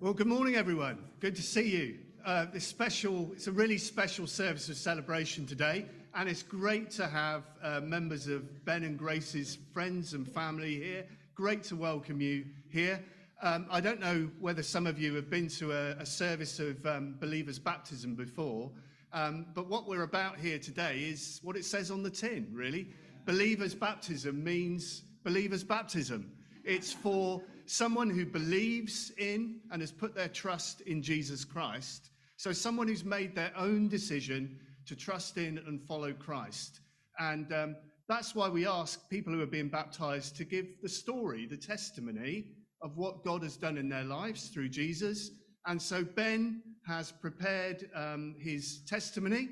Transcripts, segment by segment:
Well, good morning, everyone. Good to see you. Uh, this special, it's a really special service of celebration today, and it's great to have uh, members of Ben and Grace's friends and family here. Great to welcome you here. Um, I don't know whether some of you have been to a, a service of um, believers' baptism before, um, but what we're about here today is what it says on the tin, really. Believers' baptism means believers' baptism. It's for someone who believes in and has put their trust in Jesus Christ. So, someone who's made their own decision to trust in and follow Christ. And um, that's why we ask people who are being baptized to give the story, the testimony of what God has done in their lives through Jesus. And so, Ben has prepared um, his testimony,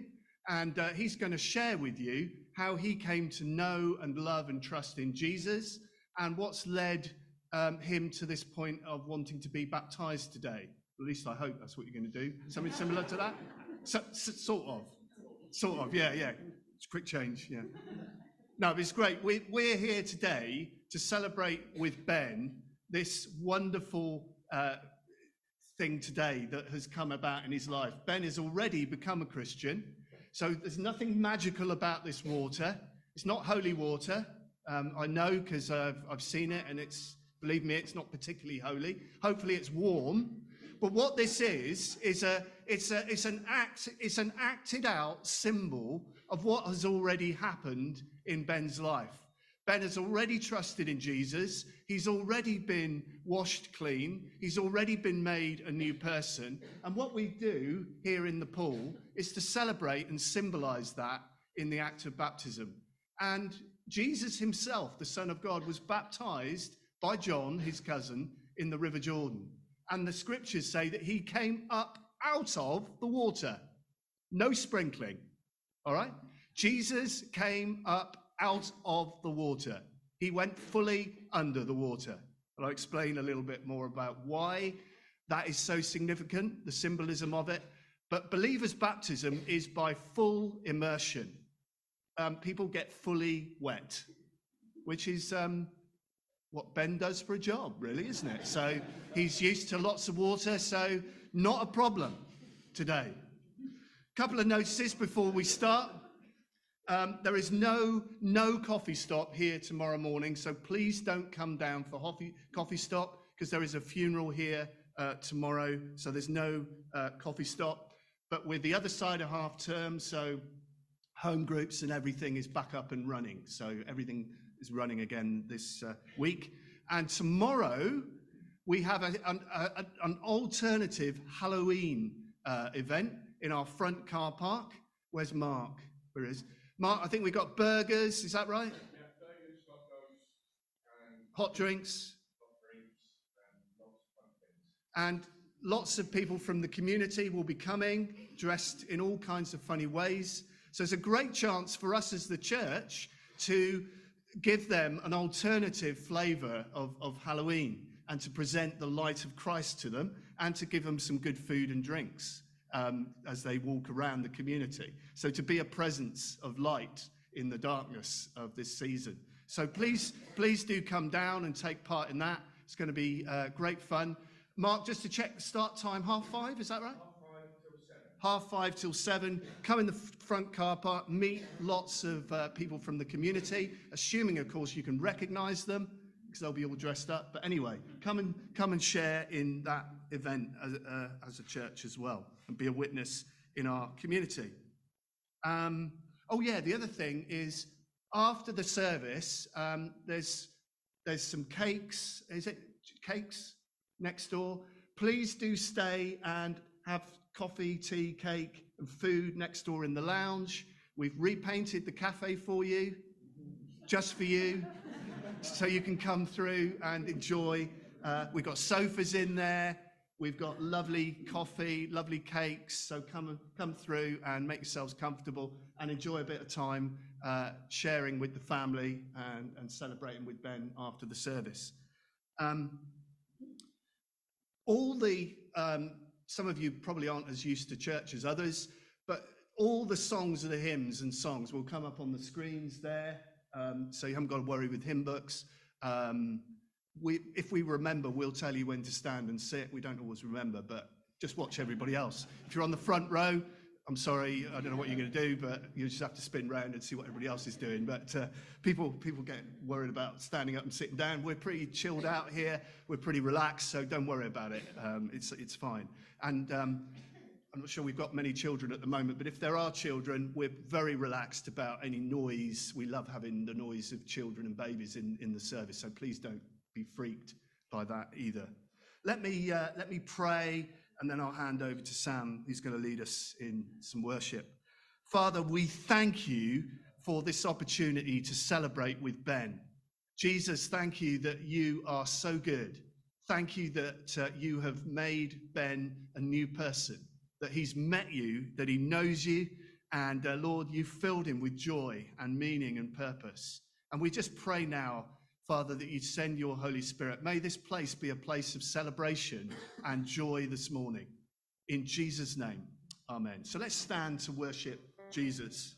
and uh, he's going to share with you how he came to know and love and trust in Jesus and what's led um, him to this point of wanting to be baptized today. At least I hope that's what you're going to do. Something similar to that? So, so, sort of. Sort of, yeah, yeah. It's a quick change, yeah. No, it's great. We, we're here today to celebrate with Ben this wonderful uh, thing today that has come about in his life. Ben has already become a Christian, so there's nothing magical about this water. It's not holy water. Um, I know because I've, I've seen it and it's Believe me, it's not particularly holy. Hopefully, it's warm. But what this is is a it's a it's an act it's an acted out symbol of what has already happened in Ben's life. Ben has already trusted in Jesus. He's already been washed clean. He's already been made a new person. And what we do here in the pool is to celebrate and symbolize that in the act of baptism. And Jesus himself, the Son of God, was baptized by John, his cousin, in the River Jordan. And the scriptures say that he came up out of the water. No sprinkling. All right? Jesus came up out of the water. He went fully under the water. And I'll explain a little bit more about why that is so significant, the symbolism of it. But believers' baptism is by full immersion. Um, people get fully wet, which is um, what Ben does for a job, really, isn't it? So he's used to lots of water, so not a problem today. A Couple of notices before we start. Um, there is no no coffee stop here tomorrow morning, so please don't come down for coffee, coffee stop because there is a funeral here uh, tomorrow, so there's no uh, coffee stop. But with the other side of half term, so home groups and everything is back up and running, so everything is running again this uh, week. And tomorrow, we have a, an, a, an, alternative Halloween uh, event in our front car park. Where's Mark? Where is Mark? I think we got burgers. Is that right? Yeah, burgers, hot dogs, and hot drinks, hot drinks, and lots of fun things. And lots of people from the community will be coming, dressed in all kinds of funny ways. So it's a great chance for us as the church to give them an alternative flavor of, of Halloween and to present the light of Christ to them and to give them some good food and drinks um, as they walk around the community. So, to be a presence of light in the darkness of this season. So, please, please do come down and take part in that. It's going to be uh, great fun. Mark, just to check the start time, half five, is that right? Half five till seven. Come in the front car park, meet lots of uh, people from the community, assuming, of course, you can recognize them because they'll be all dressed up. But anyway, come and come and share in that event as, uh, as a church as well, and be a witness in our community. Um, oh yeah, the other thing is after the service, um, there's there's some cakes. Is it cakes next door? Please do stay and have coffee, tea, cake, and food next door in the lounge. We've repainted the cafe for you, just for you, so you can come through and enjoy. Uh, we've got sofas in there. We've got lovely coffee, lovely cakes. So come come through and make yourselves comfortable and enjoy a bit of time uh, sharing with the family and, and celebrating with Ben after the service. Um, all the um, some of you probably aren't as used to church as others, but all the songs of the hymns and songs will come up on the screens there. Um, so you haven't got to worry with hymn books. Um, we, if we remember, we'll tell you when to stand and sit. We don't always remember, but just watch everybody else. If you're on the front row, I'm sorry, I don't know what you're going to do, but you just have to spin round and see what everybody else is doing. But uh, people, people get worried about standing up and sitting down. We're pretty chilled out here. We're pretty relaxed, so don't worry about it. Um, it's, it's fine. And um, I'm not sure we've got many children at the moment, but if there are children, we're very relaxed about any noise. We love having the noise of children and babies in, in the service, so please don't be freaked by that either. Let me, uh, let me pray and then I'll hand over to Sam, who's going to lead us in some worship. Father, we thank you for this opportunity to celebrate with Ben. Jesus, thank you that you are so good. Thank you that uh, you have made Ben a new person, that he's met you, that he knows you, and uh, Lord, you've filled him with joy and meaning and purpose. And we just pray now Father, that you send your Holy Spirit. May this place be a place of celebration and joy this morning. In Jesus' name, amen. So let's stand to worship Jesus.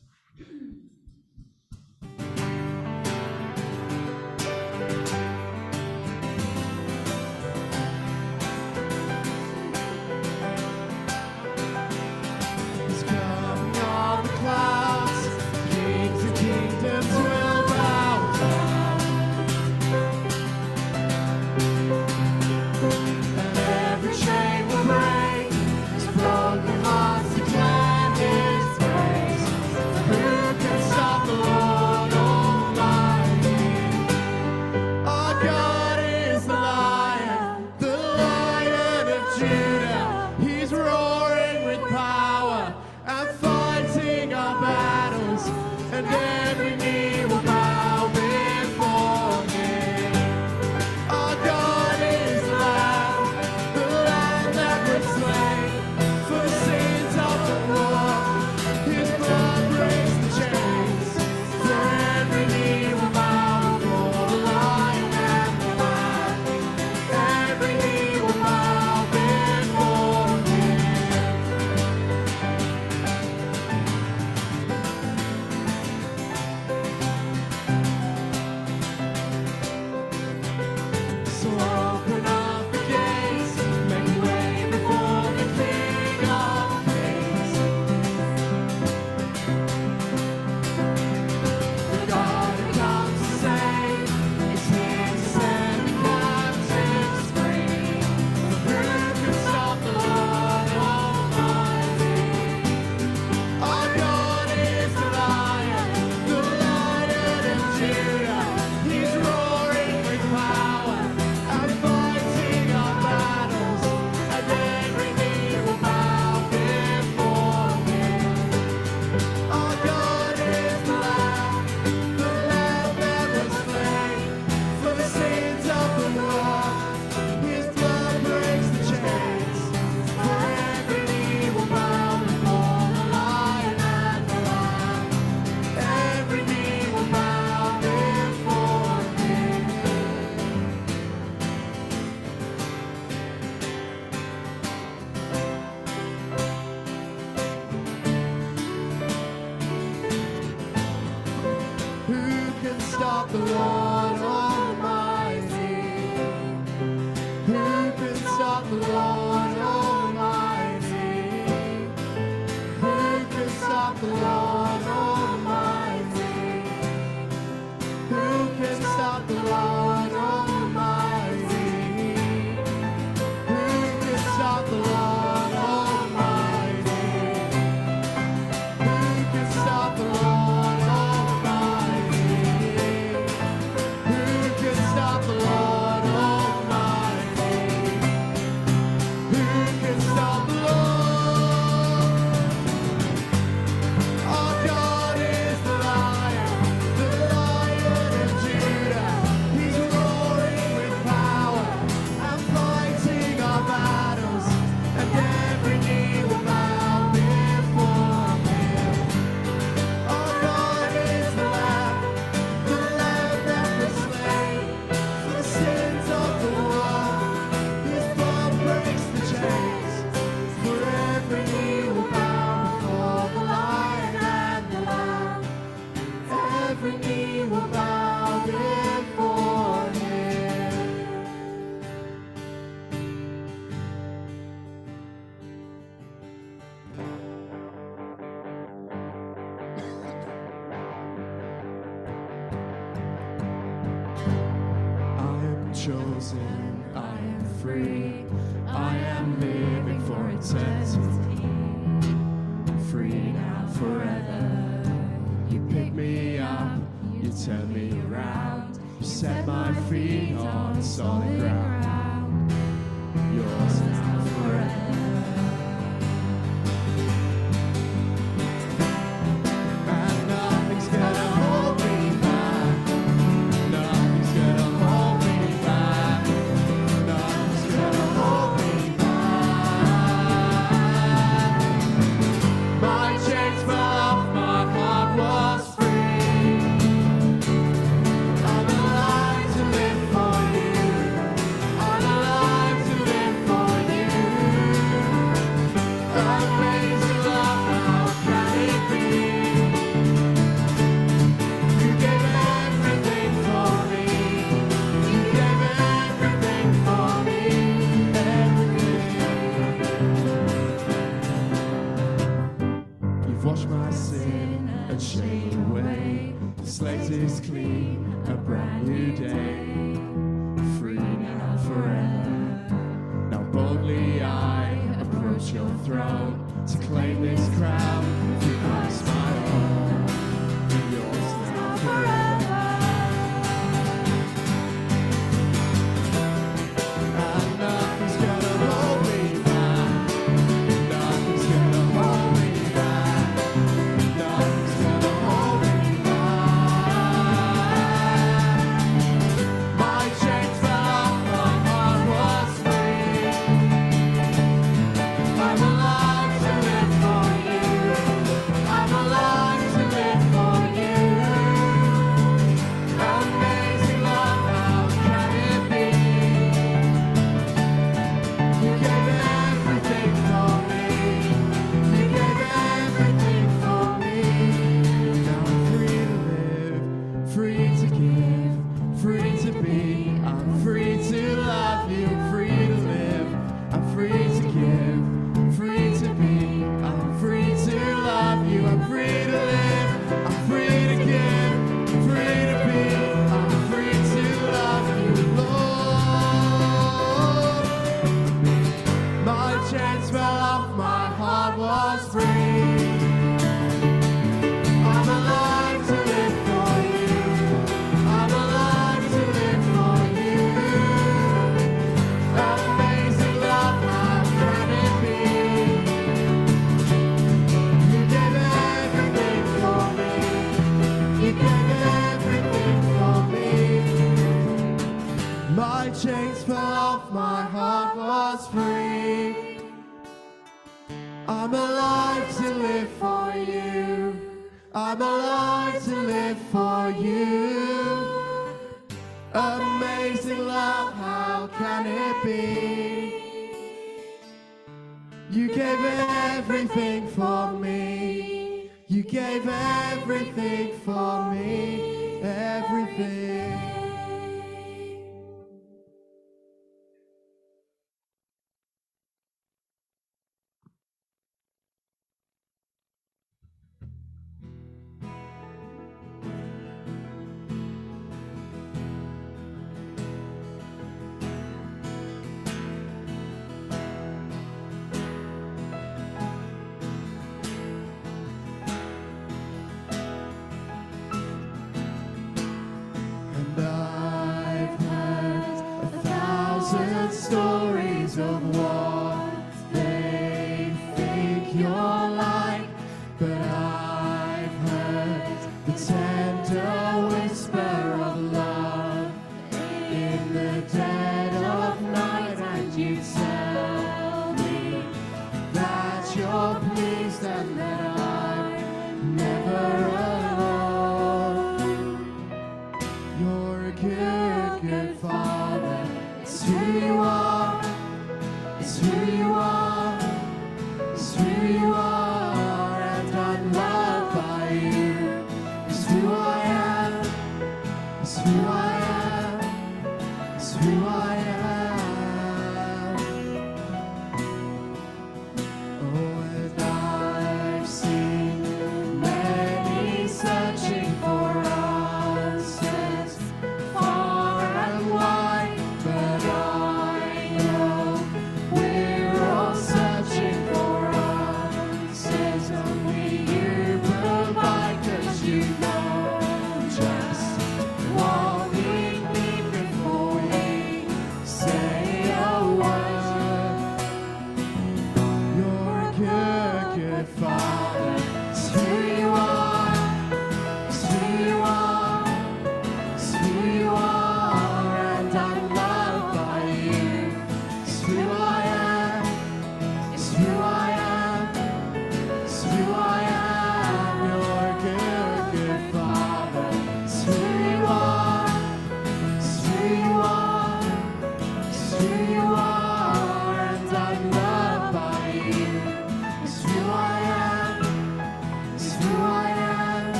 Think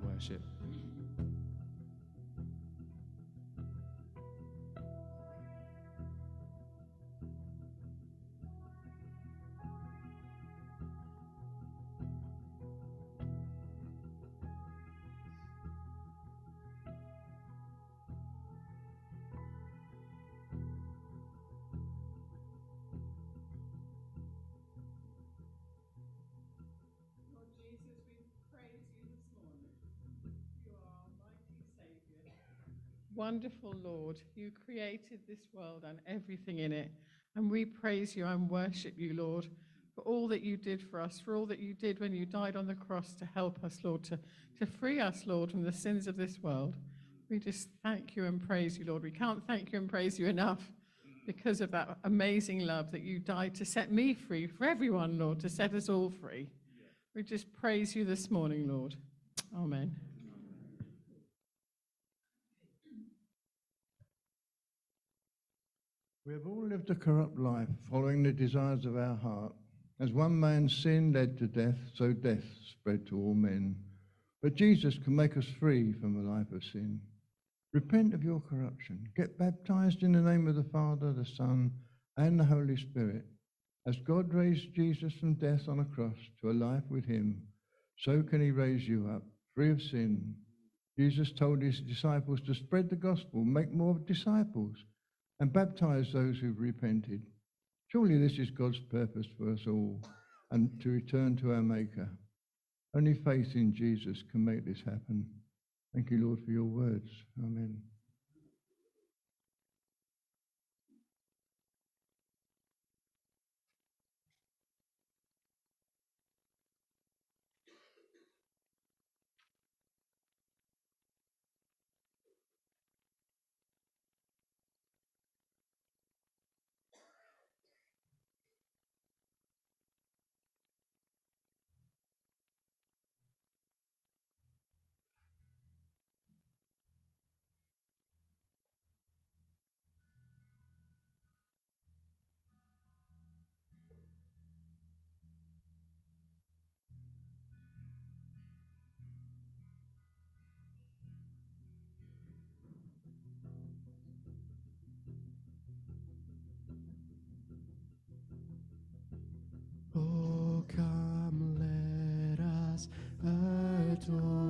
to offer our own worship. Wonderful Lord, you created this world and everything in it. And we praise you and worship you, Lord, for all that you did for us, for all that you did when you died on the cross to help us, Lord, to, to free us, Lord, from the sins of this world. We just thank you and praise you, Lord. We can't thank you and praise you enough because of that amazing love that you died to set me free, for everyone, Lord, to set us all free. We just praise you this morning, Lord. Amen. We have all lived a corrupt life, following the desires of our heart. As one man's sin led to death, so death spread to all men. But Jesus can make us free from a life of sin. Repent of your corruption. Get baptized in the name of the Father, the Son, and the Holy Spirit. As God raised Jesus from death on a cross to a life with him, so can he raise you up, free of sin. Jesus told his disciples to spread the gospel, make more disciples, and baptize those who've repented. Surely this is God's purpose for us all, and to return to our Maker. Only faith in Jesus can make this happen. Thank you, Lord, for your words. Amen. Adore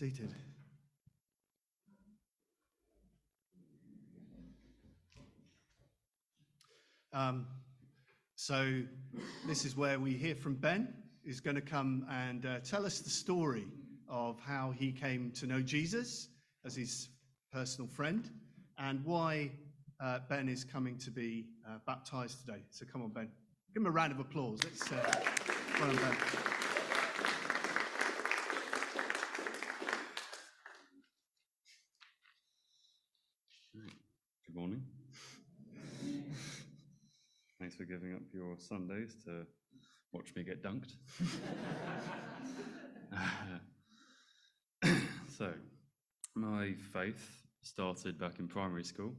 seated. Um, so, this is where we hear from Ben. He's going to come and uh, tell us the story of how he came to know Jesus as his personal friend and why uh, Ben is coming to be uh, baptized today. So, come on, Ben. Give him a round of applause. Let's. Uh, well done, Ben. Good morning. Thanks for giving your Sundays to watch me get dunked. so, my faith started back in primary school.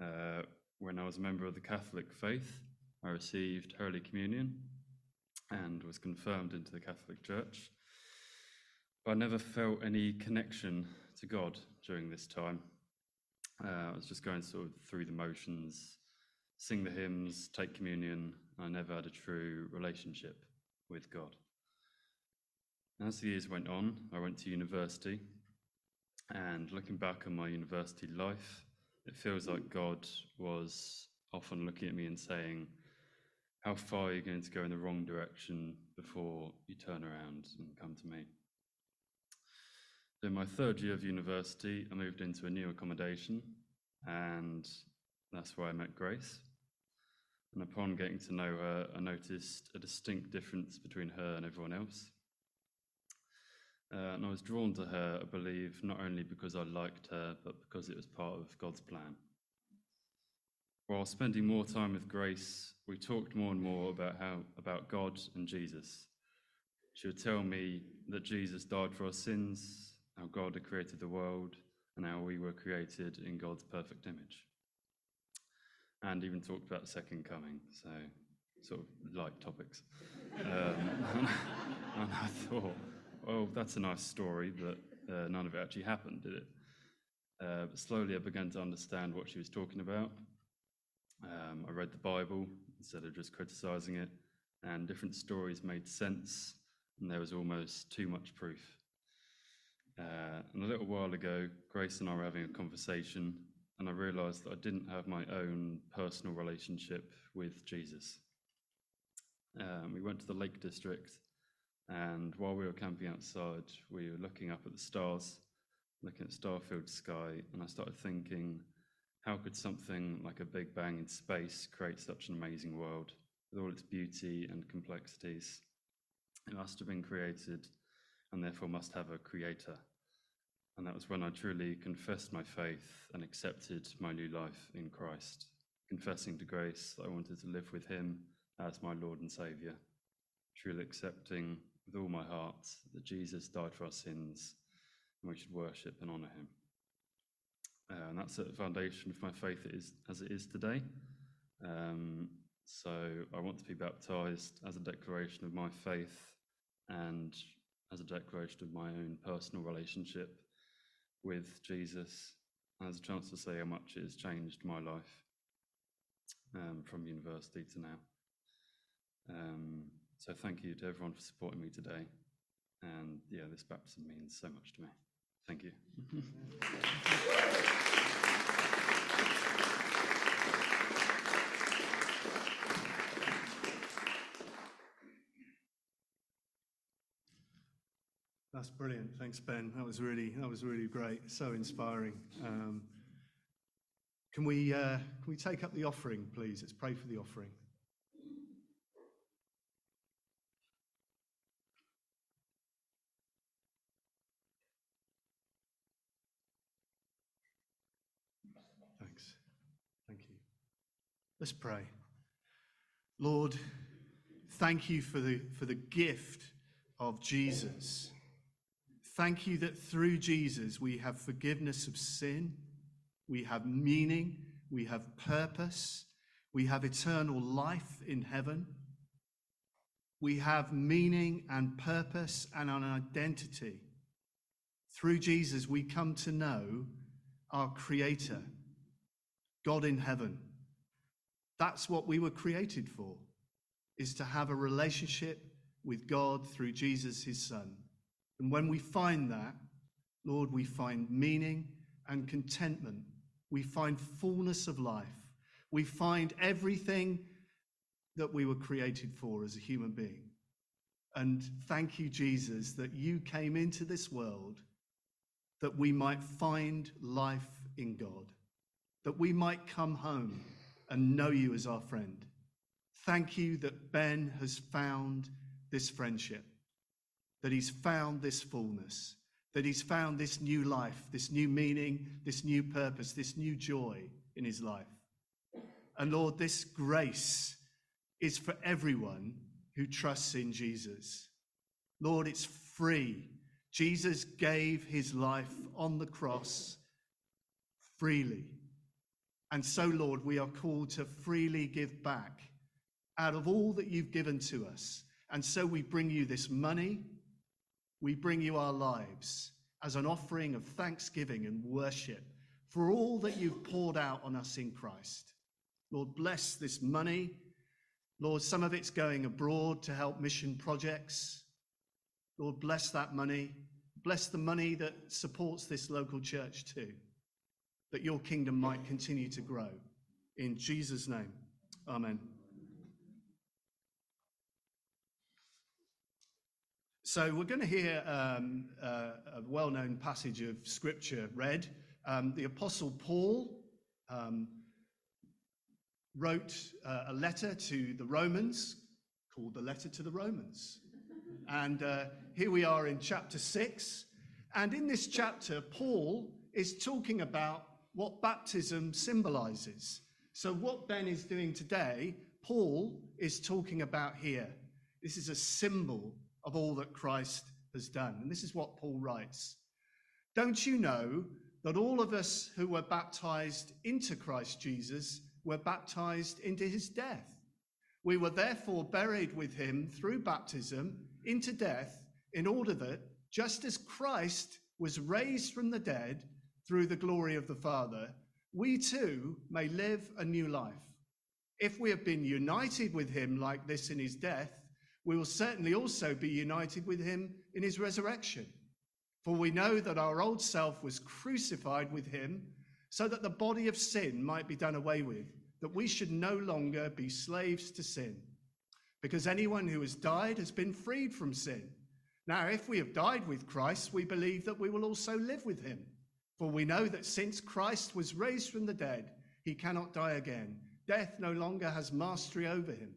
Uh, when I was a member of the Catholic faith, I received Holy Communion and was confirmed into the Catholic Church. But I never felt any connection to God during this time. Uh, I was just going sort of through the motions, sing the hymns, take communion. I never had a true relationship with God. As the years went on, I went to university, and looking back on my university life, it feels like God was often looking at me and saying, How far are you going to go in the wrong direction before you turn around and come to me? In my third year of university, I moved into a new accommodation, and that's where I met Grace. And upon getting to know her, I noticed a distinct difference between her and everyone else. Uh, and I was drawn to her, I believe, not only because I liked her, but because it was part of God's plan. While spending more time with Grace, we talked more and more about how about God and Jesus. She would tell me that Jesus died for our sins, how God had created the world, and how we were created in God's perfect image. And even talked about the second coming, so sort of light topics. Um, and I thought, well, that's a nice story, but uh, none of it actually happened, did it? Uh, but slowly I began to understand what she was talking about. Um, I read the Bible instead of just criticizing it, and different stories made sense, and there was almost too much proof. Uh, and a little while ago, Grace and I were having a conversation, and I realized that I didn't have my own personal relationship with Jesus. Um, we went to the Lake District, and while we were camping outside, we were looking up at the stars, looking at starfield sky, and I started thinking, how could something like a Big Bang in space create such an amazing world with all its beauty and complexities? It must have been created and therefore must have a creator. And that was when I truly confessed my faith and accepted my new life in Christ, confessing to grace that I wanted to live with Him as my Lord and Saviour, truly accepting with all my heart that Jesus died for our sins and we should worship and honour Him. Uh, and that's at the foundation of my faith it is, as it is today. Um, so I want to be baptized as a declaration of my faith and as a declaration of my own personal relationship with Jesus, and as a chance to say how much it has changed my life um, from university to now. Um, so thank you to everyone for supporting me today. And yeah, this baptism means so much to me. Thank you. That's brilliant. Thanks, Ben. That was really that was really great. So inspiring. Um, can we uh, can we take up the offering, please? Let's pray for the offering. Thanks. Thank you. Let's pray. Lord, thank you for the for the gift of Jesus. Thank you that through Jesus we have forgiveness of sin, we have meaning, we have purpose, we have eternal life in heaven. We have meaning and purpose and an identity. Through Jesus, we come to know our Creator, God in heaven. That's what we were created for, is to have a relationship with God through Jesus, his Son. And when we find that, Lord, we find meaning and contentment. We find fullness of life. We find everything that we were created for as a human being. And thank you, Jesus, that you came into this world that we might find life in God, that we might come home and know you as our friend. Thank you that Ben has found this friendship, that he's found this fullness, that he's found this new life, this new meaning, this new purpose, this new joy in his life. And Lord, this grace is for everyone who trusts in Jesus. Lord, it's free. Jesus gave his life on the cross freely. And so, Lord, we are called to freely give back out of all that you've given to us. And so we bring you this money, we bring you our lives as an offering of thanksgiving and worship for all that you've poured out on us in Christ. Lord, bless this money. Lord, some of it's going abroad to help mission projects. Lord, bless that money. Bless the money that supports this local church too, that your kingdom might continue to grow. In Jesus' name, amen. So we're going to hear um, uh, a well-known passage of scripture read. Um, the Apostle Paul um, wrote uh, a letter to the Romans called the Letter to the Romans. And uh, here we are in chapter 6. And in this chapter, Paul is talking about what baptism symbolizes. So, what Ben is doing today, Paul is talking about here. This is a symbol of all that Christ has done. And this is what Paul writes Don't you know that all of us who were baptized into Christ Jesus were baptized into his death? We were therefore buried with him through baptism into death, in order that, just as Christ was raised from the dead through the glory of the Father, we too may live a new life. If we have been united with him like this in his death, we will certainly also be united with him in his resurrection. For we know that our old self was crucified with him so that the body of sin might be done away with, that we should no longer be slaves to sin. Because anyone who has died has been freed from sin. Now, if we have died with Christ, we believe that we will also live with him. For we know that since Christ was raised from the dead, he cannot die again. Death no longer has mastery over him.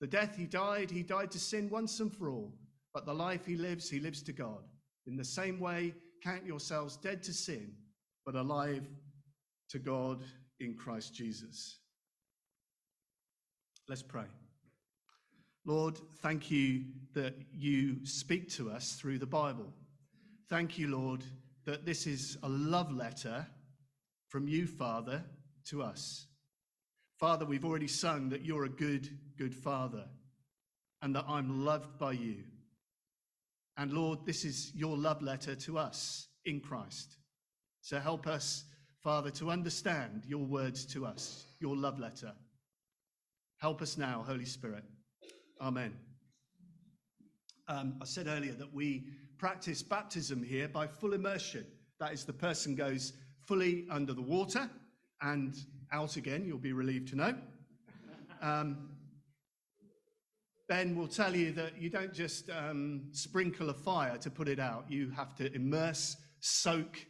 The death he died, he died to sin once and for all. But the life he lives, he lives to God. In the same way, count yourselves dead to sin, but alive to God in Christ Jesus. Let's pray. Lord, thank you that you speak to us through the Bible. Thank you, Lord, that this is a love letter from you, Father, to us. Father, we've already sung that you're a good, good Father and that I'm loved by you. And Lord, this is your love letter to us in Christ. So help us, Father, to understand your words to us, your love letter. Help us now, Holy Spirit. Amen. Um, I said earlier that we practice baptism here by full immersion. That is, the person goes fully under the water and out again, you'll be relieved to know. Um, Ben will tell you that you don't just um, sprinkle a fire to put it out, you have to immerse, soak,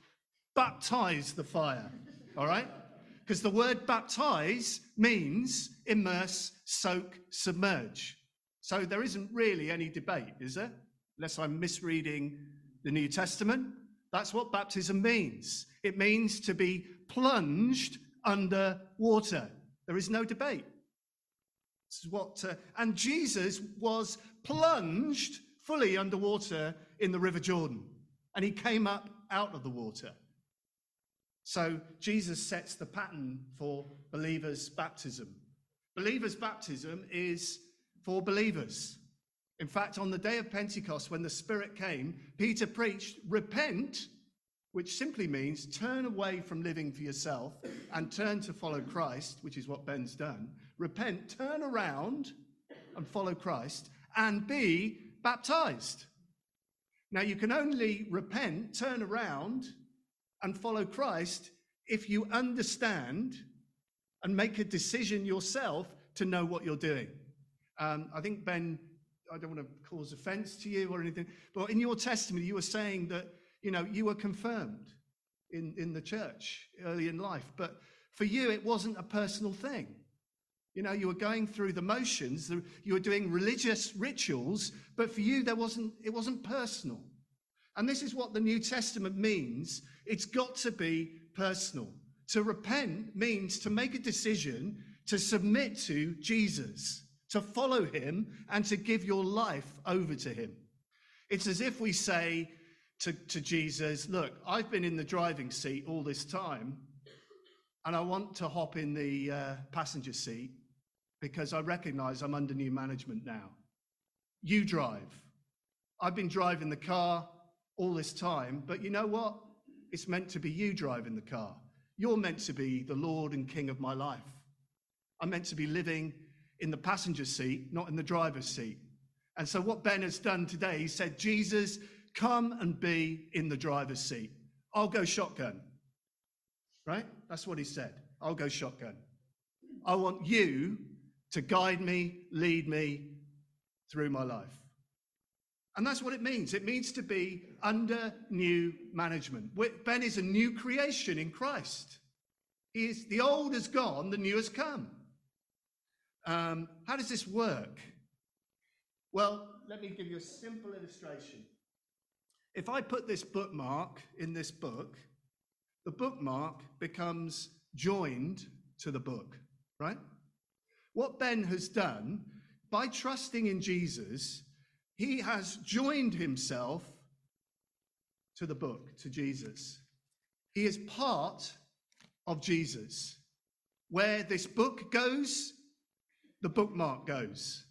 baptize the fire, all right? Because the word baptize means immerse, soak, submerge. So there isn't really any debate, is there? Unless I'm misreading the New Testament. That's what baptism means. It means to be plunged under water. There is no debate. This is what, uh, and Jesus was plunged fully underwater in the River Jordan, and he came up out of the water. So Jesus sets the pattern for believers' baptism. Believers' baptism is for believers. In fact, on the day of Pentecost, when the Spirit came, Peter preached, Repent, which simply means turn away from living for yourself and turn to follow Christ, which is what Ben's done. Repent, turn around and follow Christ and be baptized. Now, you can only repent, turn around, and follow Christ if you understand and make a decision yourself to know what you're doing. Um, I think, Ben, I don't want to cause offense to you or anything, but in your testimony, you were saying that, you know, you were confirmed in, in the church early in life. But for you, it wasn't a personal thing. You know, you were going through the motions, you were doing religious rituals, but for you, there wasn't, it wasn't personal. And this is what the New Testament means. It's got to be personal. To repent means to make a decision to submit to Jesus, to follow him, and to give your life over to him. It's as if we say to, to Jesus, Look, I've been in the driving seat all this time, and I want to hop in the uh, passenger seat because I recognize I'm under new management now. You drive. I've been driving the car all this time, but you know what? It's meant to be you driving the car. You're meant to be the Lord and King of my life. I'm meant to be living in the passenger seat, not in the driver's seat. And so, what Ben has done today, he said, Jesus, come and be in the driver's seat. I'll go shotgun. Right? That's what he said. I'll go shotgun. I want you to guide me, lead me through my life. And that's what it means. It means to be under new management. Ben is a new creation in Christ. He is, the old has gone, the new has come. Um, how does this work? Well, let me give you a simple illustration. If I put this bookmark in this book, the bookmark becomes joined to the book, right? What Ben has done by trusting in Jesus, he has joined himself to the book, to Jesus. He is part of Jesus. Where this book goes, the bookmark goes.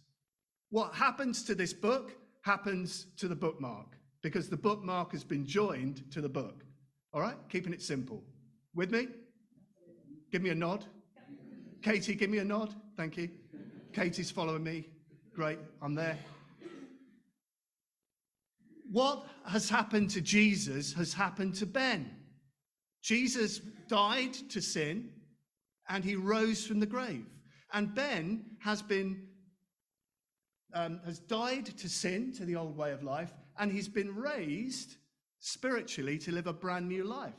What happens to this book happens to the bookmark because the bookmark has been joined to the book. All right? Keeping it simple. With me? Give me a nod. Katie, give me a nod. Thank you. Katie's following me. Great, I'm there. What has happened to Jesus has happened to Ben. Jesus died to sin and he rose from the grave. And Ben has been um, has died to sin, to the old way of life, and he's been raised spiritually to live a brand new life.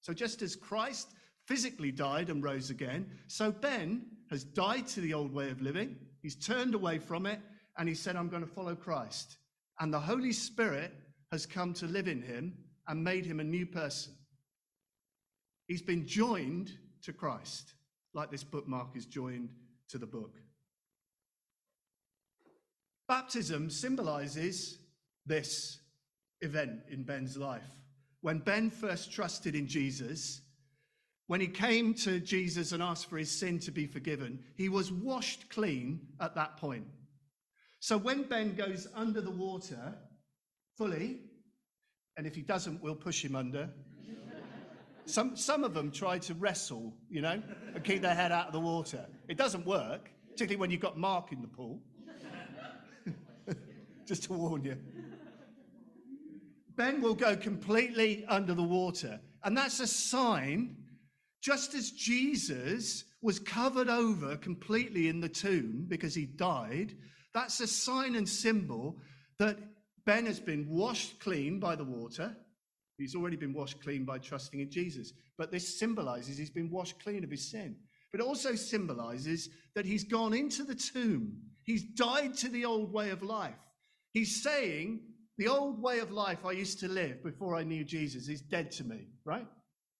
So just as Christ physically died and rose again, so Ben has died to the old way of living. He's turned away from it, and he said, "I'm going to follow Christ." And the Holy Spirit has come to live in him and made him a new person. He's been joined to Christ, like this bookmark is joined to the book. Baptism symbolizes this event in Ben's life. When Ben first trusted in Jesus, when he came to Jesus and asked for his sin to be forgiven, he was washed clean at that point. So when Ben goes under the water fully, and if he doesn't, we'll push him under. Some, some of them try to wrestle, you know, and keep their head out of the water. It doesn't work, particularly when you've got Mark in the pool. Just to warn you. Ben will go completely under the water. And that's a sign, just as Jesus was covered over completely in the tomb because he died, that's a sign and symbol that Ben has been washed clean by the water. He's already been washed clean by trusting in Jesus. But this symbolizes he's been washed clean of his sin. But it also symbolizes that he's gone into the tomb. He's died to the old way of life. He's saying, the old way of life I used to live before I knew Jesus is dead to me, right?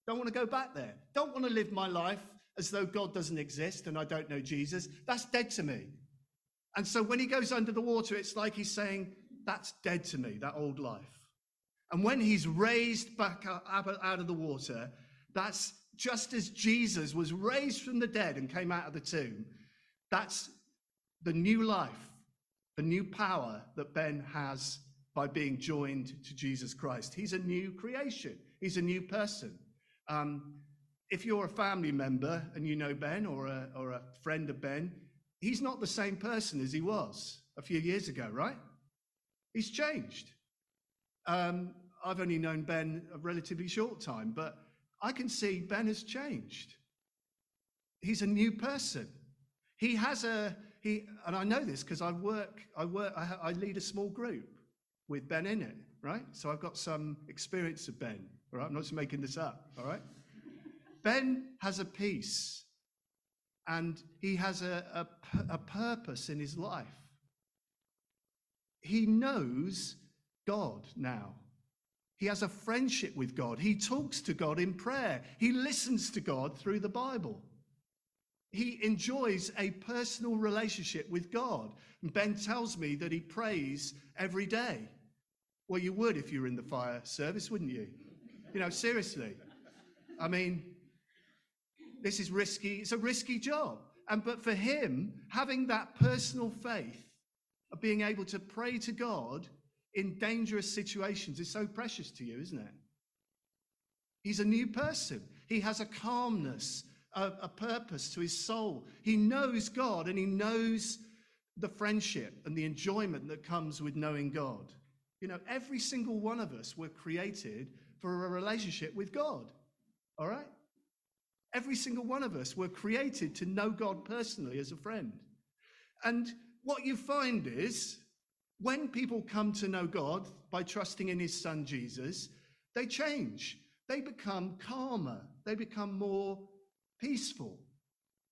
Don't want to go back there. Don't want to live my life as though God doesn't exist and I don't know Jesus. That's dead to me. And so when he goes under the water, it's like he's saying, That's dead to me, that old life. And when he's raised back out of the water, that's just as Jesus was raised from the dead and came out of the tomb. That's the new life, the new power that Ben has by being joined to Jesus Christ. He's a new creation, he's a new person. Um, if you're a family member and you know Ben or a, or a friend of Ben, he's not the same person as he was a few years ago, right? He's changed. Um, I've only known Ben a relatively short time, but I can see Ben has changed. He's a new person. He has a he, and I know this because I work. I work. I, I lead a small group with Ben in it, right? So I've got some experience of Ben. All right, I'm not just making this up. All right. ben has a peace, and he has a, a, a purpose in his life. He knows God now. He has a friendship with God. He talks to God in prayer. He listens to God through the Bible. He enjoys a personal relationship with God. And ben tells me that he prays every day. Well, you would if you were in the fire service, wouldn't you? You know, seriously. I mean, this is risky. It's a risky job. And but for him, having that personal faith of being able to pray to God in dangerous situations is so precious to you, isn't it? He's a new person. He has a calmness, a, a, purpose to his soul. He knows God and he knows the friendship and the enjoyment that comes with knowing God. You know, every single one of us were created for a relationship with God. All right? Every single one of us were created to know God personally as a friend. And what you find is when people come to know God by trusting in his son Jesus, they change. They become calmer. They become more peaceful.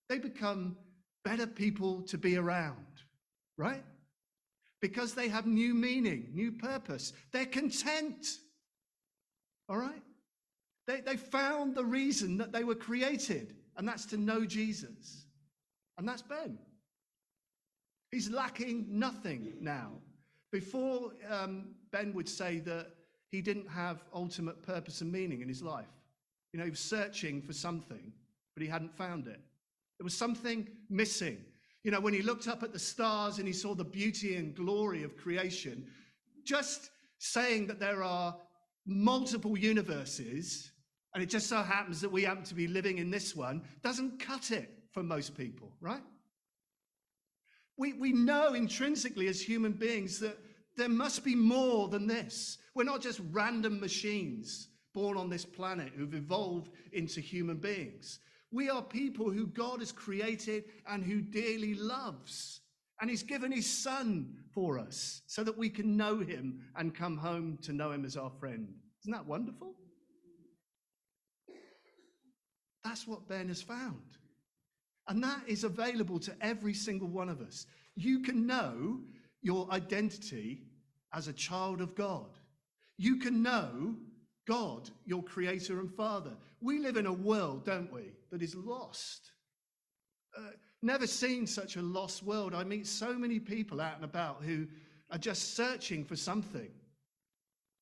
They become better people to be around, right? Because they have new meaning, new purpose. They're content, all right? They, they found the reason that they were created, and that's to know Jesus. And that's Ben. He's lacking nothing now. Before, um, Ben would say that he didn't have ultimate purpose and meaning in his life. You know, he was searching for something, but he hadn't found it. There was something missing. You know, when he looked up at the stars and he saw the beauty and glory of creation, just saying that there are multiple universes and it just so happens that we happen to be living in this one, doesn't cut it for most people, right? We, we know intrinsically as human beings that there must be more than this. We're not just random machines born on this planet who've evolved into human beings. We are people who God has created and who dearly loves. And He's given His Son for us so that we can know Him and come home to know Him as our friend. Isn't that wonderful? That's what Ben has found. And that is available to every single one of us. You can know your identity as a child of God. You can know God, your creator and father. We live in a world, don't we, that is lost. Uh, never seen such a lost world. I meet so many people out and about who are just searching for something.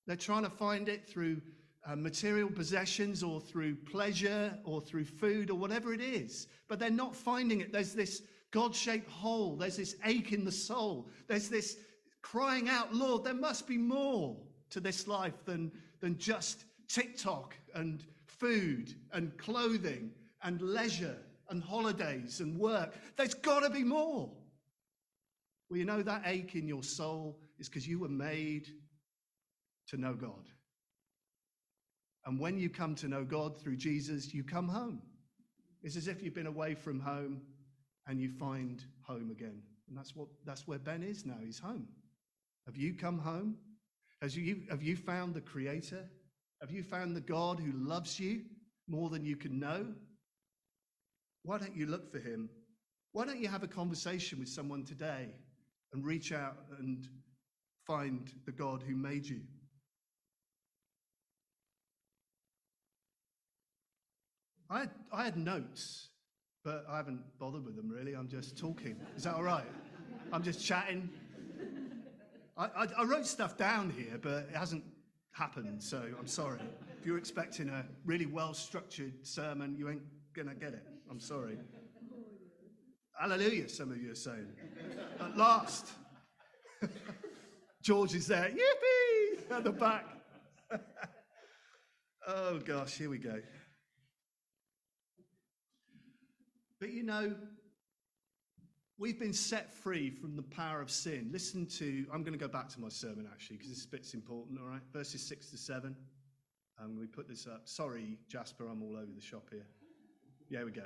They're trying to find it through uh, material possessions or through pleasure or through food or whatever it is, but they're not finding it. There's this God shaped hole, there's this ache in the soul, there's this crying out, Lord, there must be more to this life than, than just TikTok and food and clothing and leisure and holidays and work. There's got to be more. Well, you know, that ache in your soul is because you were made to know God. And when you come to know God through Jesus, you come home. It's as if you've been away from home and you find home again. And that's what that's where Ben is now. He's home. Have you come home? Has you, have you found the Creator? Have you found the God who loves you more than you can know? Why don't you look for him? Why don't you have a conversation with someone today and reach out and find the God who made you? I I had notes, but I haven't bothered with them really. I'm just talking. Is that all right? I'm just chatting. I, I, wrote stuff down here, but it hasn't happened, so I'm sorry. If you're expecting a really well structured sermon, you ain't going to get it. I'm sorry. Hallelujah, some of you are saying. At last. George is there. Yippee! At the back. oh, gosh, here we go. But you know, we've been set free from the power of sin. Listen to, I'm going to go back to my sermon actually, because this bit's important, all right? Verses 6 to 7. Um, we put this up. Sorry, Jasper, I'm all over the shop here. Yeah, we go.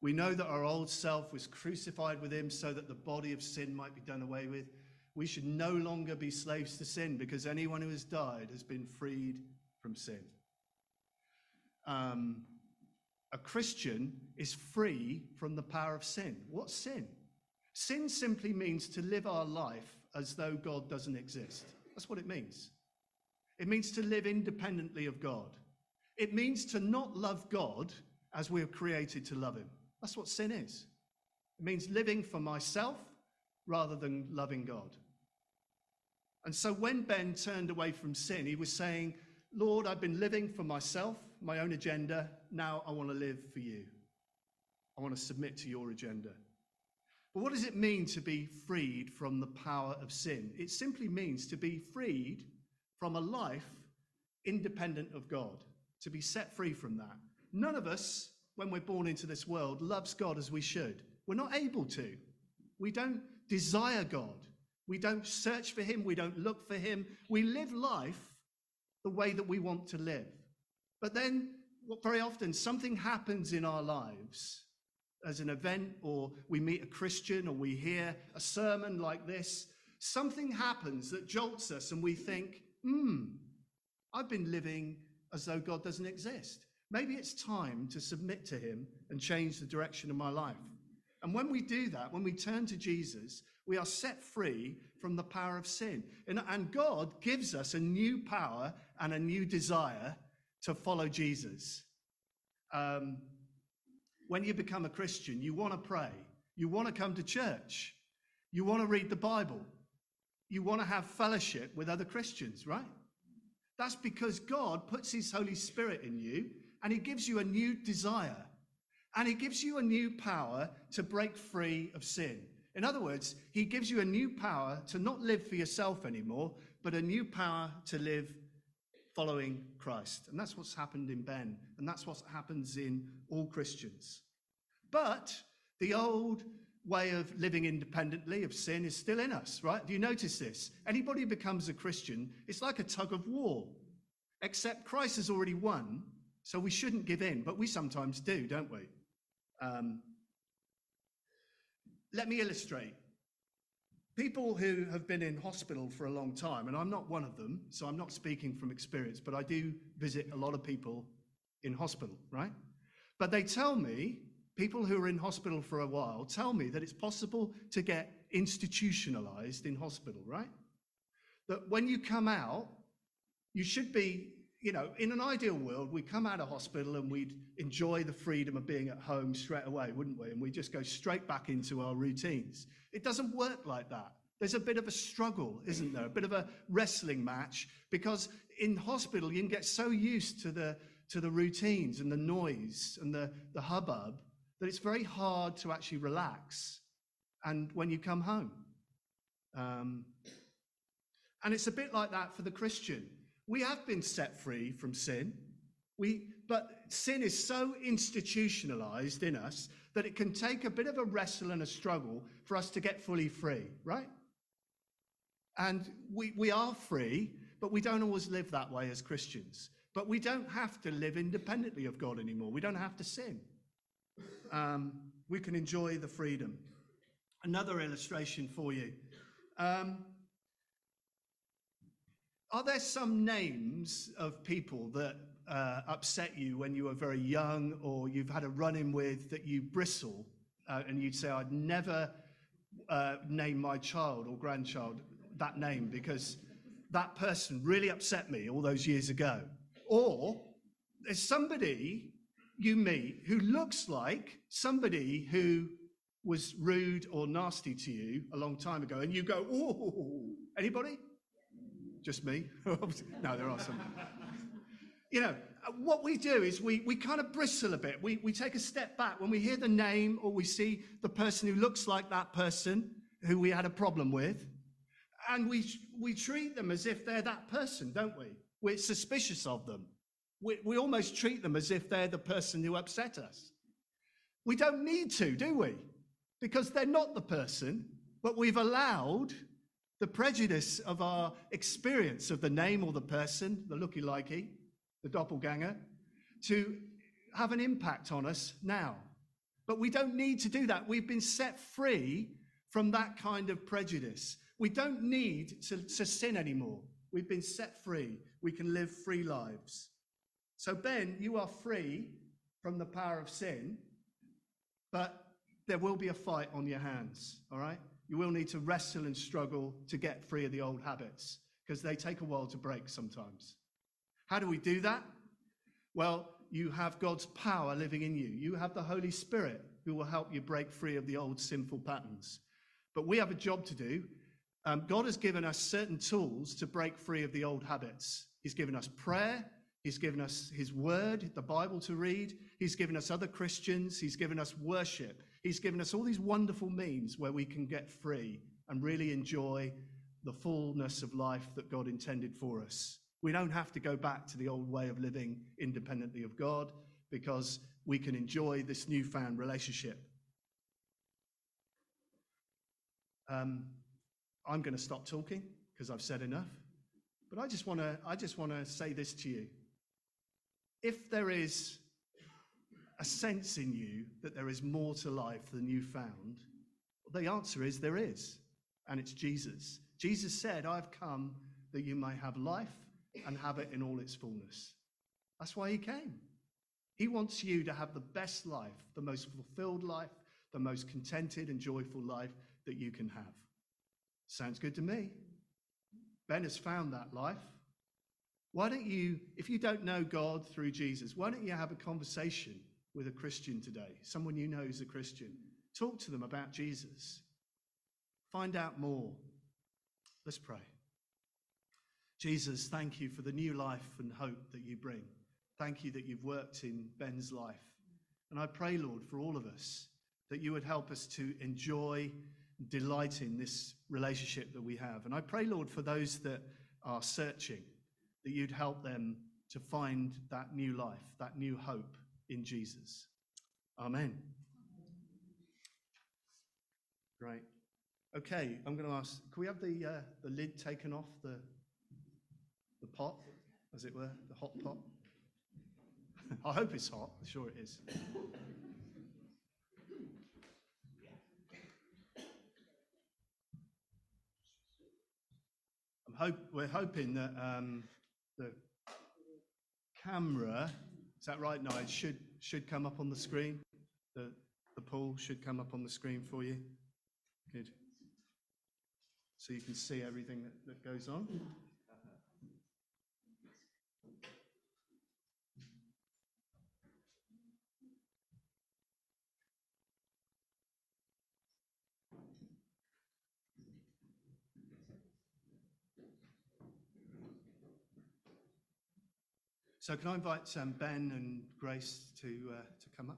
We know that our old self was crucified with him so that the body of sin might be done away with. We should no longer be slaves to sin because anyone who has died has been freed from sin. Um, a Christian is free from the power of sin. What's sin? Sin simply means to live our life as though God doesn't exist. That's what it means. It means to live independently of God. It means to not love God as we are created to love Him. That's what sin is. It means living for myself rather than loving God. And so when Ben turned away from sin, he was saying, Lord, I've been living for myself, my own agenda. Now I want to live for you. I want to submit to your agenda. But what does it mean to be freed from the power of sin? It simply means to be freed from a life independent of God, to be set free from that. None of us, when we're born into this world, loves God as we should. We're not able to. We don't desire God. We don't search for Him. We don't look for Him. We live life the way that we want to live. But then, very often, something happens in our lives as an event, or we meet a Christian, or we hear a sermon like this. Something happens that jolts us, and we think, hmm, I've been living as though God doesn't exist. Maybe it's time to submit to Him and change the direction of my life. And when we do that, when we turn to Jesus, we are set free from the power of sin. And, and, God gives us a new power and a new desire to follow Jesus. Um, when you become a Christian, you want to pray, you want to come to church, you want to read the Bible, you want to have fellowship with other Christians, right? That's because God puts His Holy Spirit in you and He gives you a new desire and He gives you a new power to break free of sin. In other words, He gives you a new power to not live for yourself anymore, but a new power to live following Christ. And that's what's happened in Ben, and that's what happens in all Christians. But the old way of living independently of sin is still in us, right? Do you notice this? Anybody who becomes a Christian, it's like a tug of war, except Christ has already won, so we shouldn't give in, but we sometimes do, don't we? Um, let me illustrate. People who have been in hospital for a long time, and I'm not one of them, so I'm not speaking from experience, but I do visit a lot of people in hospital, right? But they tell me, people who are in hospital for a while tell me that it's possible to get institutionalized in hospital, right? That when you come out, you should be, you know, in an ideal world, we come out of hospital and we'd enjoy the freedom of being at home straight away, wouldn't we? And we just go straight back into our routines. It doesn't work like that. There's a bit of a struggle, isn't there? A bit of a wrestling match because in hospital you can get so used to the to the routines and the noise and the, the hubbub that it's very hard to actually relax. And when you come home, um, and it's a bit like that for the Christian. We have been set free from sin. We, but sin is so institutionalized in us that it can take a bit of a wrestle and a struggle for us to get fully free, right? And we, we are free, but we don't always live that way as Christians. But we don't have to live independently of God anymore. We don't have to sin. Um, we can enjoy the freedom. Another illustration for you. Um, are there some names of people that uh, upset you when you were very young or you've had a run in with that you bristle uh, and you'd say, I'd never uh, name my child or grandchild that name because that person really upset me all those years ago? Or there's somebody you meet who looks like somebody who was rude or nasty to you a long time ago and you go, oh, anybody? Just me? no, there are some. You know, what we do is we, we kind of bristle a bit. We, we take a step back when we hear the name or we see the person who looks like that person who we had a problem with. And we, we treat them as if they're that person, don't we? We're suspicious of them. We, we almost treat them as if they're the person who upset us. We don't need to, do we? Because they're not the person, but we've allowed the prejudice of our experience of the name or the person, the looky likey, the doppelganger, to have an impact on us now. But we don't need to do that. We've been set free from that kind of prejudice. We don't need to, to sin anymore. We've been set free. We can live free lives. So, Ben, you are free from the power of sin, but there will be a fight on your hands, all right? You will need to wrestle and struggle to get free of the old habits because they take a while to break sometimes. How do we do that? Well, you have God's power living in you. You have the Holy Spirit who will help you break free of the old sinful patterns. But we have a job to do. Um, God has given us certain tools to break free of the old habits. He's given us prayer. He's given us His Word, the Bible to read. He's given us other Christians. He's given us worship. He's given us all these wonderful means where we can get free and really enjoy the fullness of life that God intended for us. We don't have to go back to the old way of living independently of God because we can enjoy this newfound relationship. Um, I'm going to stop talking because I've said enough. But I just want to I just want to say this to you. If there is a sense in you that there is more to life than you found, the answer is there is, and it's Jesus. Jesus said, I've come that you may have life and have it in all its fullness. That's why he came. He wants you to have the best life, the most fulfilled life, the most contented and joyful life that you can have. Sounds good to me. Ben has found that life. Why don't you, if you don't know God through Jesus, why don't you have a conversation with a Christian today, someone you know is a Christian? Talk to them about Jesus. Find out more. Let's pray. Jesus, thank you for the new life and hope that you bring. Thank you that you've worked in Ben's life. And I pray, Lord, for all of us, that you would help us to enjoy, delight in this relationship that we have. And I pray, Lord, for those that are searching, that you'd help them to find that new life, that new hope in Jesus. Amen. Great. Okay, I'm going to ask, can we have the, uh, the lid taken off the, the pot, as it were, the hot pot? I hope it's hot. I'm sure it is. I'm hope, we're hoping that um, the camera, is that right, Nigel, should, should come up on the screen? The, the pool should come up on the screen for you? Good. So you can see everything that, that goes on? So can I invite um, Ben and Grace to, uh, to come up?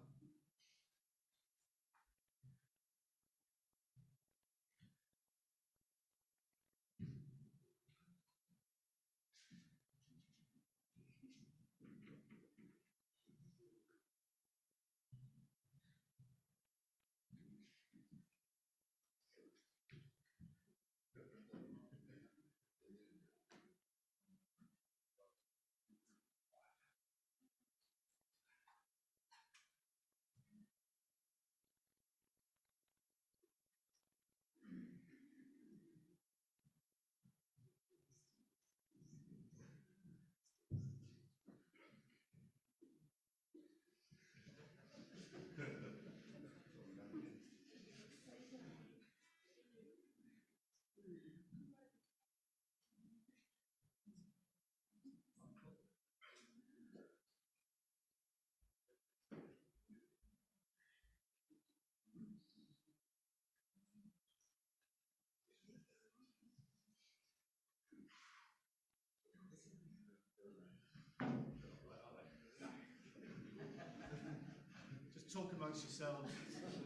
Just talk amongst yourselves.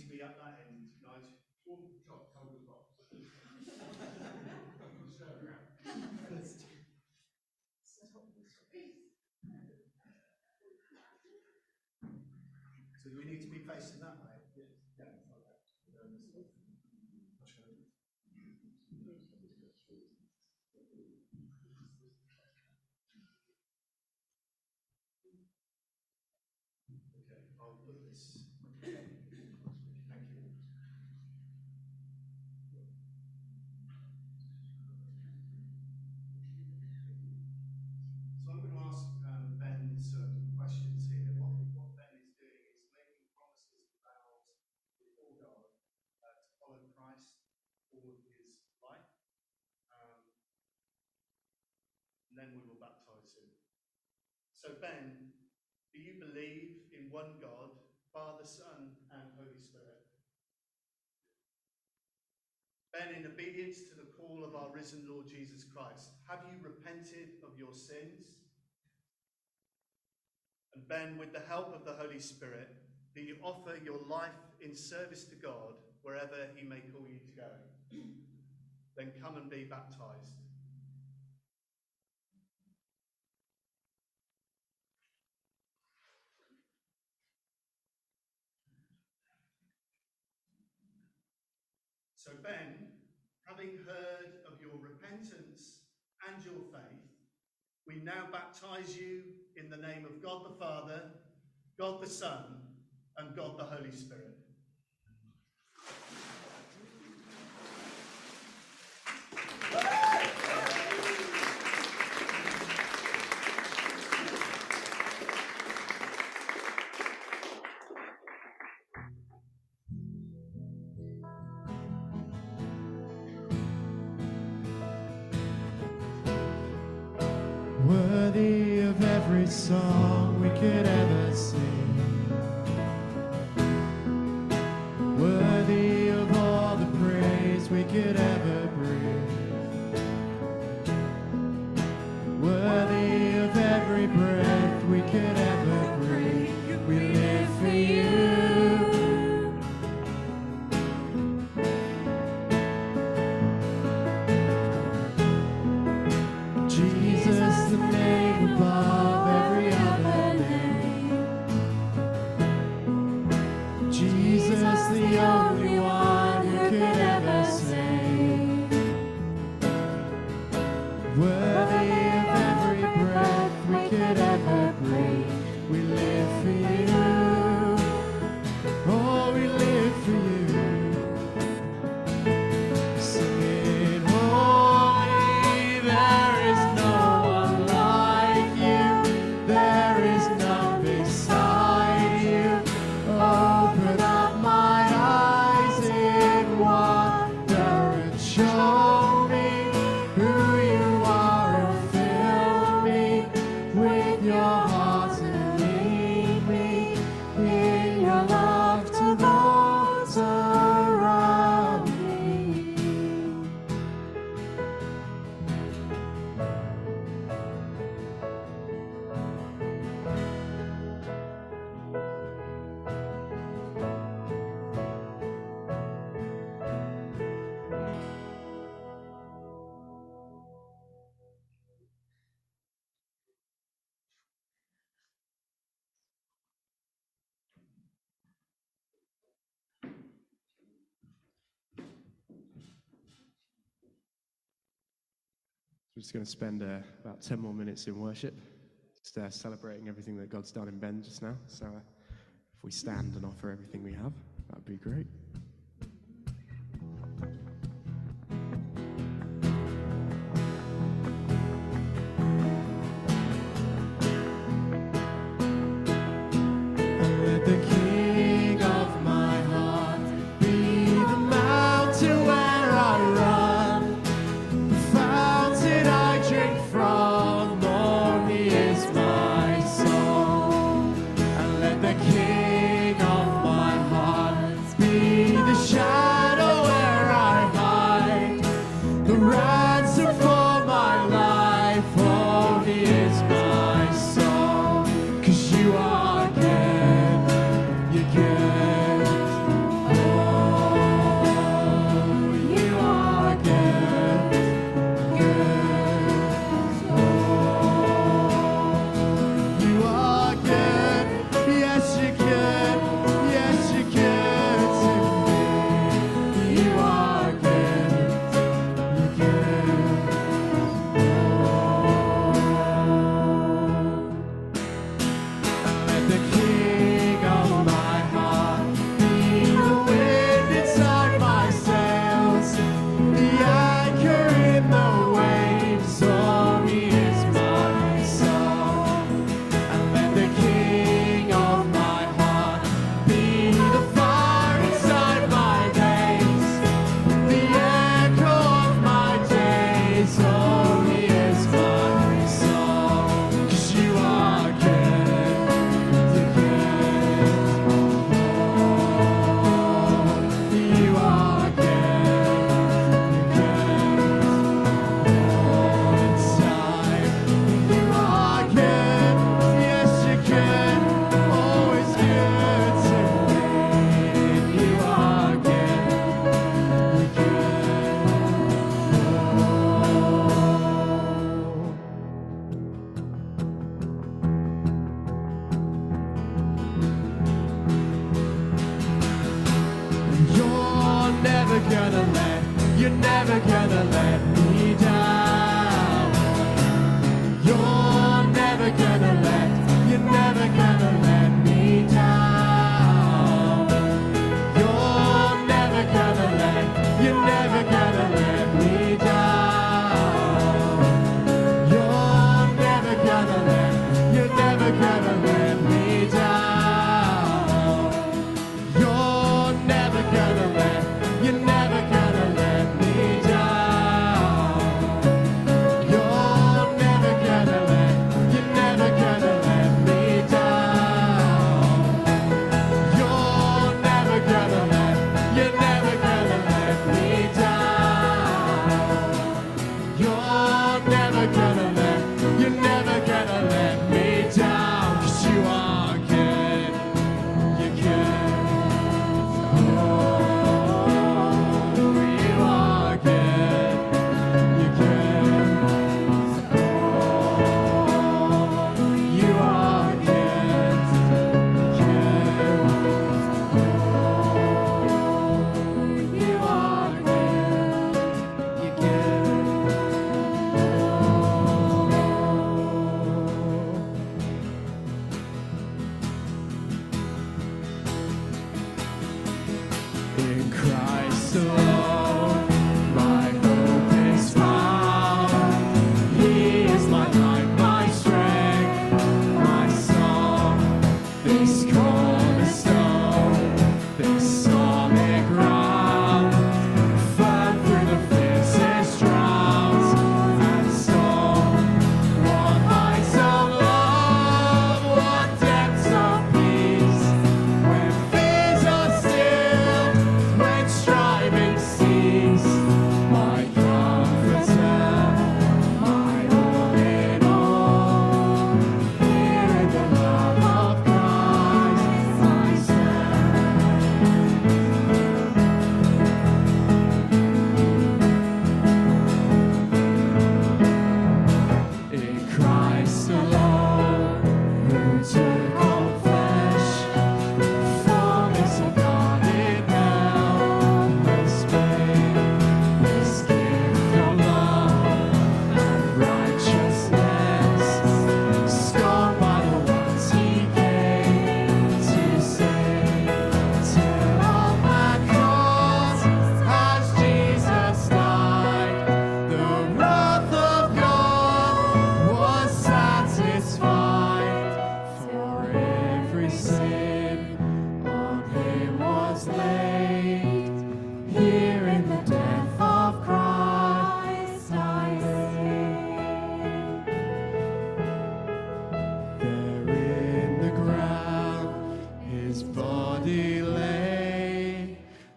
To be at that end, Nigel? So we need to be facing that way? Yeah. Okay, I'll put this. Thank you. So I'm going to ask um, Ben some questions here. What, what Ben is doing is making promises and vows before God uh, to follow Christ all of his life. Um, and then we will baptize him. So, Ben, do you believe in one God, Father, Son, and Holy Spirit? Ben, in obedience to the call of our risen Lord Jesus Christ, have you repented of your sins? And Ben, with the help of the Holy Spirit, do you offer your life in service to God wherever He may call you to go? Then come and be baptized. So, Ben, having heard of your repentance and your faith, we now baptize you in the name of God the Father, God the Son, and God the Holy Spirit. song we could ever sing. just going to spend uh, about 10 more minutes in worship, just uh, celebrating everything that God's done in Ben just now. So uh, if we stand and offer everything we have, that'd be great.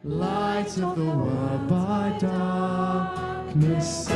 Light of the world by darkness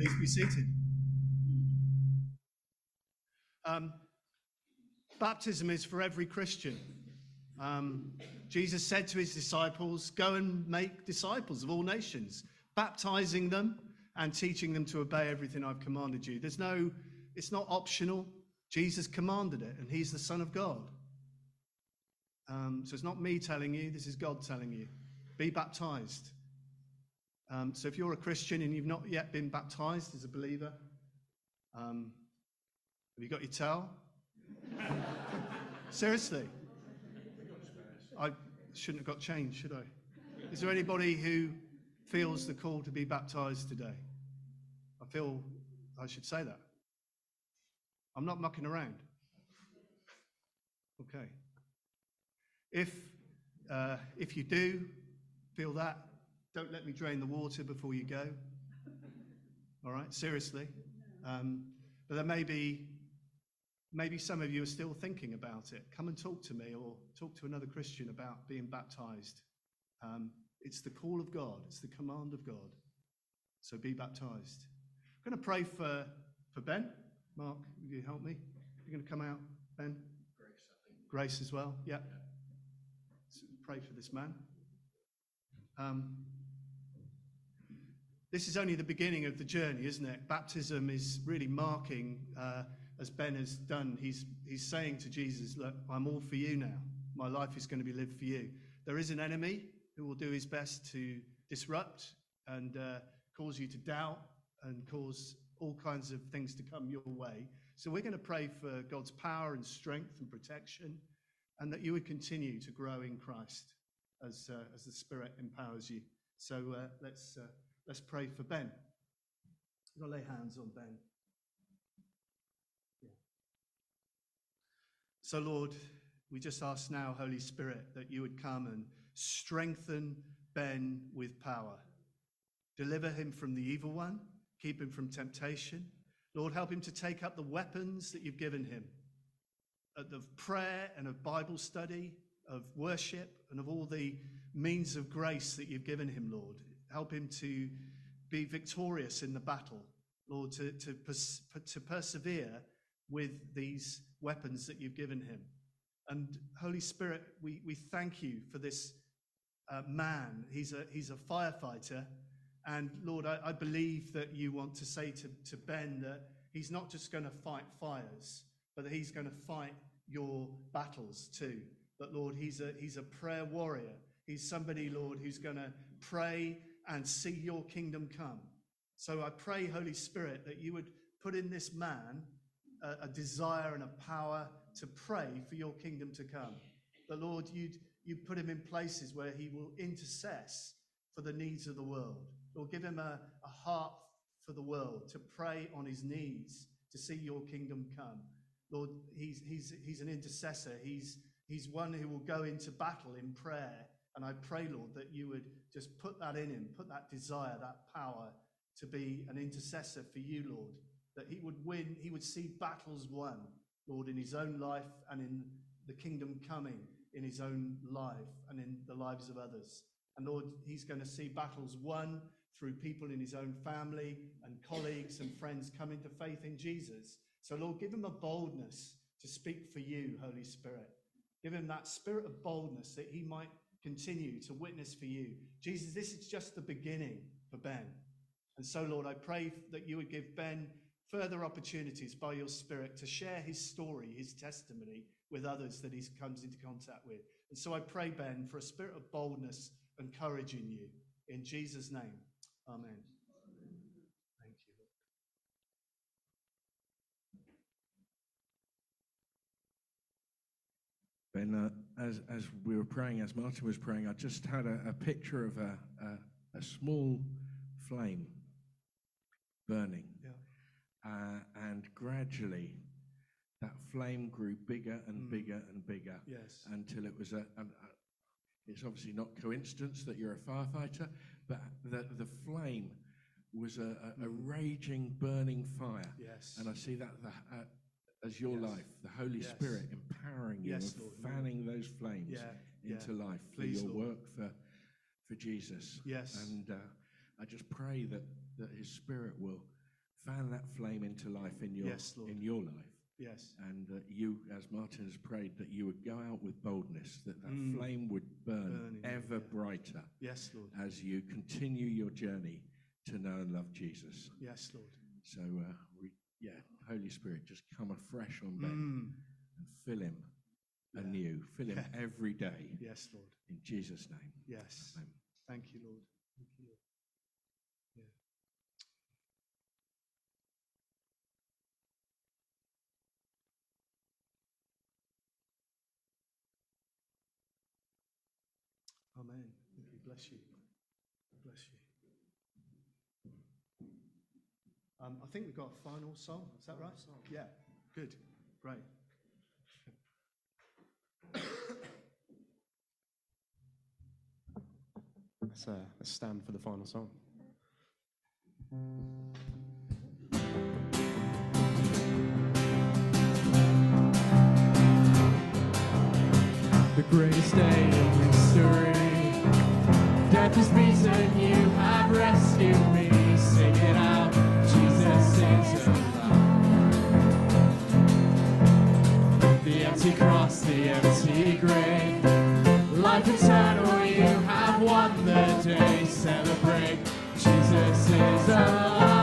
Please be seated. Um, baptism is for every Christian. Um, Jesus said to his disciples, Go and make disciples of all nations, baptizing them and teaching them to obey everything I've commanded you. There's no, it's not optional. Jesus commanded it, and he's the Son of God. Um, so it's not me telling you, this is God telling you. Be baptized. Um, so if you're a Christian and you've not yet been baptized as a believer, um, have you got your towel? Seriously? I shouldn't have got changed, should I? Is there anybody who feels the call to be baptized today? I feel I should say that. I'm not mucking around. Okay. If, uh, if you do feel that, don't let me drain the water before you go. All right, seriously. Um, but there may be, maybe some of you are still thinking about it. Come and talk to me or talk to another Christian about being baptized. Um, it's the call of God, it's the command of God. So be baptized. I'm going to pray for, for Ben. Mark, will you help me? You're going to come out, Ben? Grace, I think. Grace as well, yeah. So pray for this man. Um, this is only the beginning of the journey, isn't it? Baptism is really marking, uh, as Ben has done, he's, he's saying to Jesus, Look, I'm all for you now. My life is going to be lived for you. There is an enemy who will do his best to disrupt and uh, cause you to doubt and cause all kinds of things to come your way. So we're going to pray for God's power and strength and protection, and that you would continue to grow in Christ as, uh, as the Spirit empowers you. So uh, let's, uh, let's pray for Ben. We're going to lay hands on Ben. Yeah. So, Lord, we just ask now, Holy Spirit, that you would come and strengthen Ben with power. Deliver him from the evil one, keep him from temptation. Lord, help him to take up the weapons that you've given him of prayer and of Bible study, of worship, and of all the means of grace that you've given him, Lord. Help him to be victorious in the battle, Lord, to, to, pers- to persevere with these weapons that you've given him. And Holy Spirit, we, we thank you for this uh, man. He's a, he's a firefighter. And Lord, I, I believe that you want to say to, to Ben that he's not just going to fight fires, but that he's going to fight your battles too. But Lord, he's a, he's a prayer warrior. He's somebody, Lord, who's going to pray and see your kingdom come. So I pray, Holy Spirit, that you would put in this man a, a desire and a power to pray for your kingdom to come. But Lord, you'd, you put him in places where he will intercess for the needs of the world. Lord, give him a, a heart for the world to pray on his knees to see your kingdom come. Lord, he's, he's, he's an intercessor. He's, he's one who will go into battle in prayer. And I pray, Lord, that you would just put that in him, put that desire, that power to be an intercessor for you, Lord. That he would win, he would see battles won, Lord, in his own life and in the kingdom coming in his own life and in the lives of others. And Lord, he's going to see battles won through people in his own family and colleagues and friends coming to faith in Jesus. So, Lord, give him a boldness to speak for you, Holy Spirit. Give him that spirit of boldness that he might continue to witness for you. Jesus, this is just the beginning for Ben. And so, Lord, I pray that you would give Ben further opportunities by your Spirit to share his story, his testimony with others that he comes into contact with. And so I pray, Ben, for a spirit of boldness and courage in you. In Jesus' name, amen. Thank you, Lord. Ben, uh, as, as we were praying, as Martin was praying, I just had a, a picture of a, a, a small flame burning. Yeah. Uh, and gradually, that flame grew bigger and Mm. bigger and bigger Yes. until it was a. And, it's obviously not coincidence that you're a firefighter, but the, the flame was a, a, a Mm. raging, burning fire. Yes. And I see that the, uh, as your Yes. life, the Holy Yes. Spirit empowering you Yes, and Lord. fanning those flames Yeah, yeah. into life for your Lord. work for, for Jesus. Yes. And uh, I just pray that, that His Spirit will fan that flame into life in your, Lord. in your life. Yes. And that you, as Martin has prayed, that you would go out with boldness, that that Mm. flame would burn ever yeah. brighter Yes, Lord. as you continue your journey to know and love Jesus. Yes, Lord. So, uh, we, yeah, Holy Spirit, just come afresh on Ben Mm. and fill him Yeah. anew, fill him Yeah. every day. Yes, Lord. In Jesus' name. Yes. Amen. Thank you, Lord. Thank you, Lord. Yeah. Amen. Bless you. Bless you. Um, I think we've got a final song. Is that right? Yeah. Good. Great. Let's, uh, let's stand for the final song. the greatest day in history. Death is beaten, you have rescued me. The empty cross, the empty grave. Life eternal, you have won the day. Celebrate, Jesus is alive.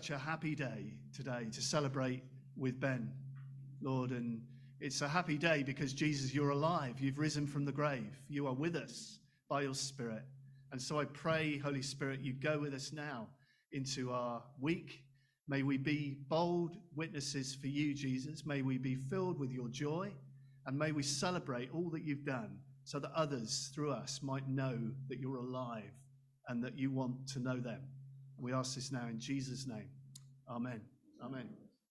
Such a happy day today to celebrate with Ben, Lord. And it's a happy day because, Jesus, you're alive. You've risen from the grave. You are with us by your Spirit. And so I pray, Holy Spirit, you go with us now into our week. May we be bold witnesses for you, Jesus. May we be filled with your joy. And may we celebrate all that you've done so that others through us might know that you're alive and that you want to know them. We ask this now in Jesus' name. Amen. Amen.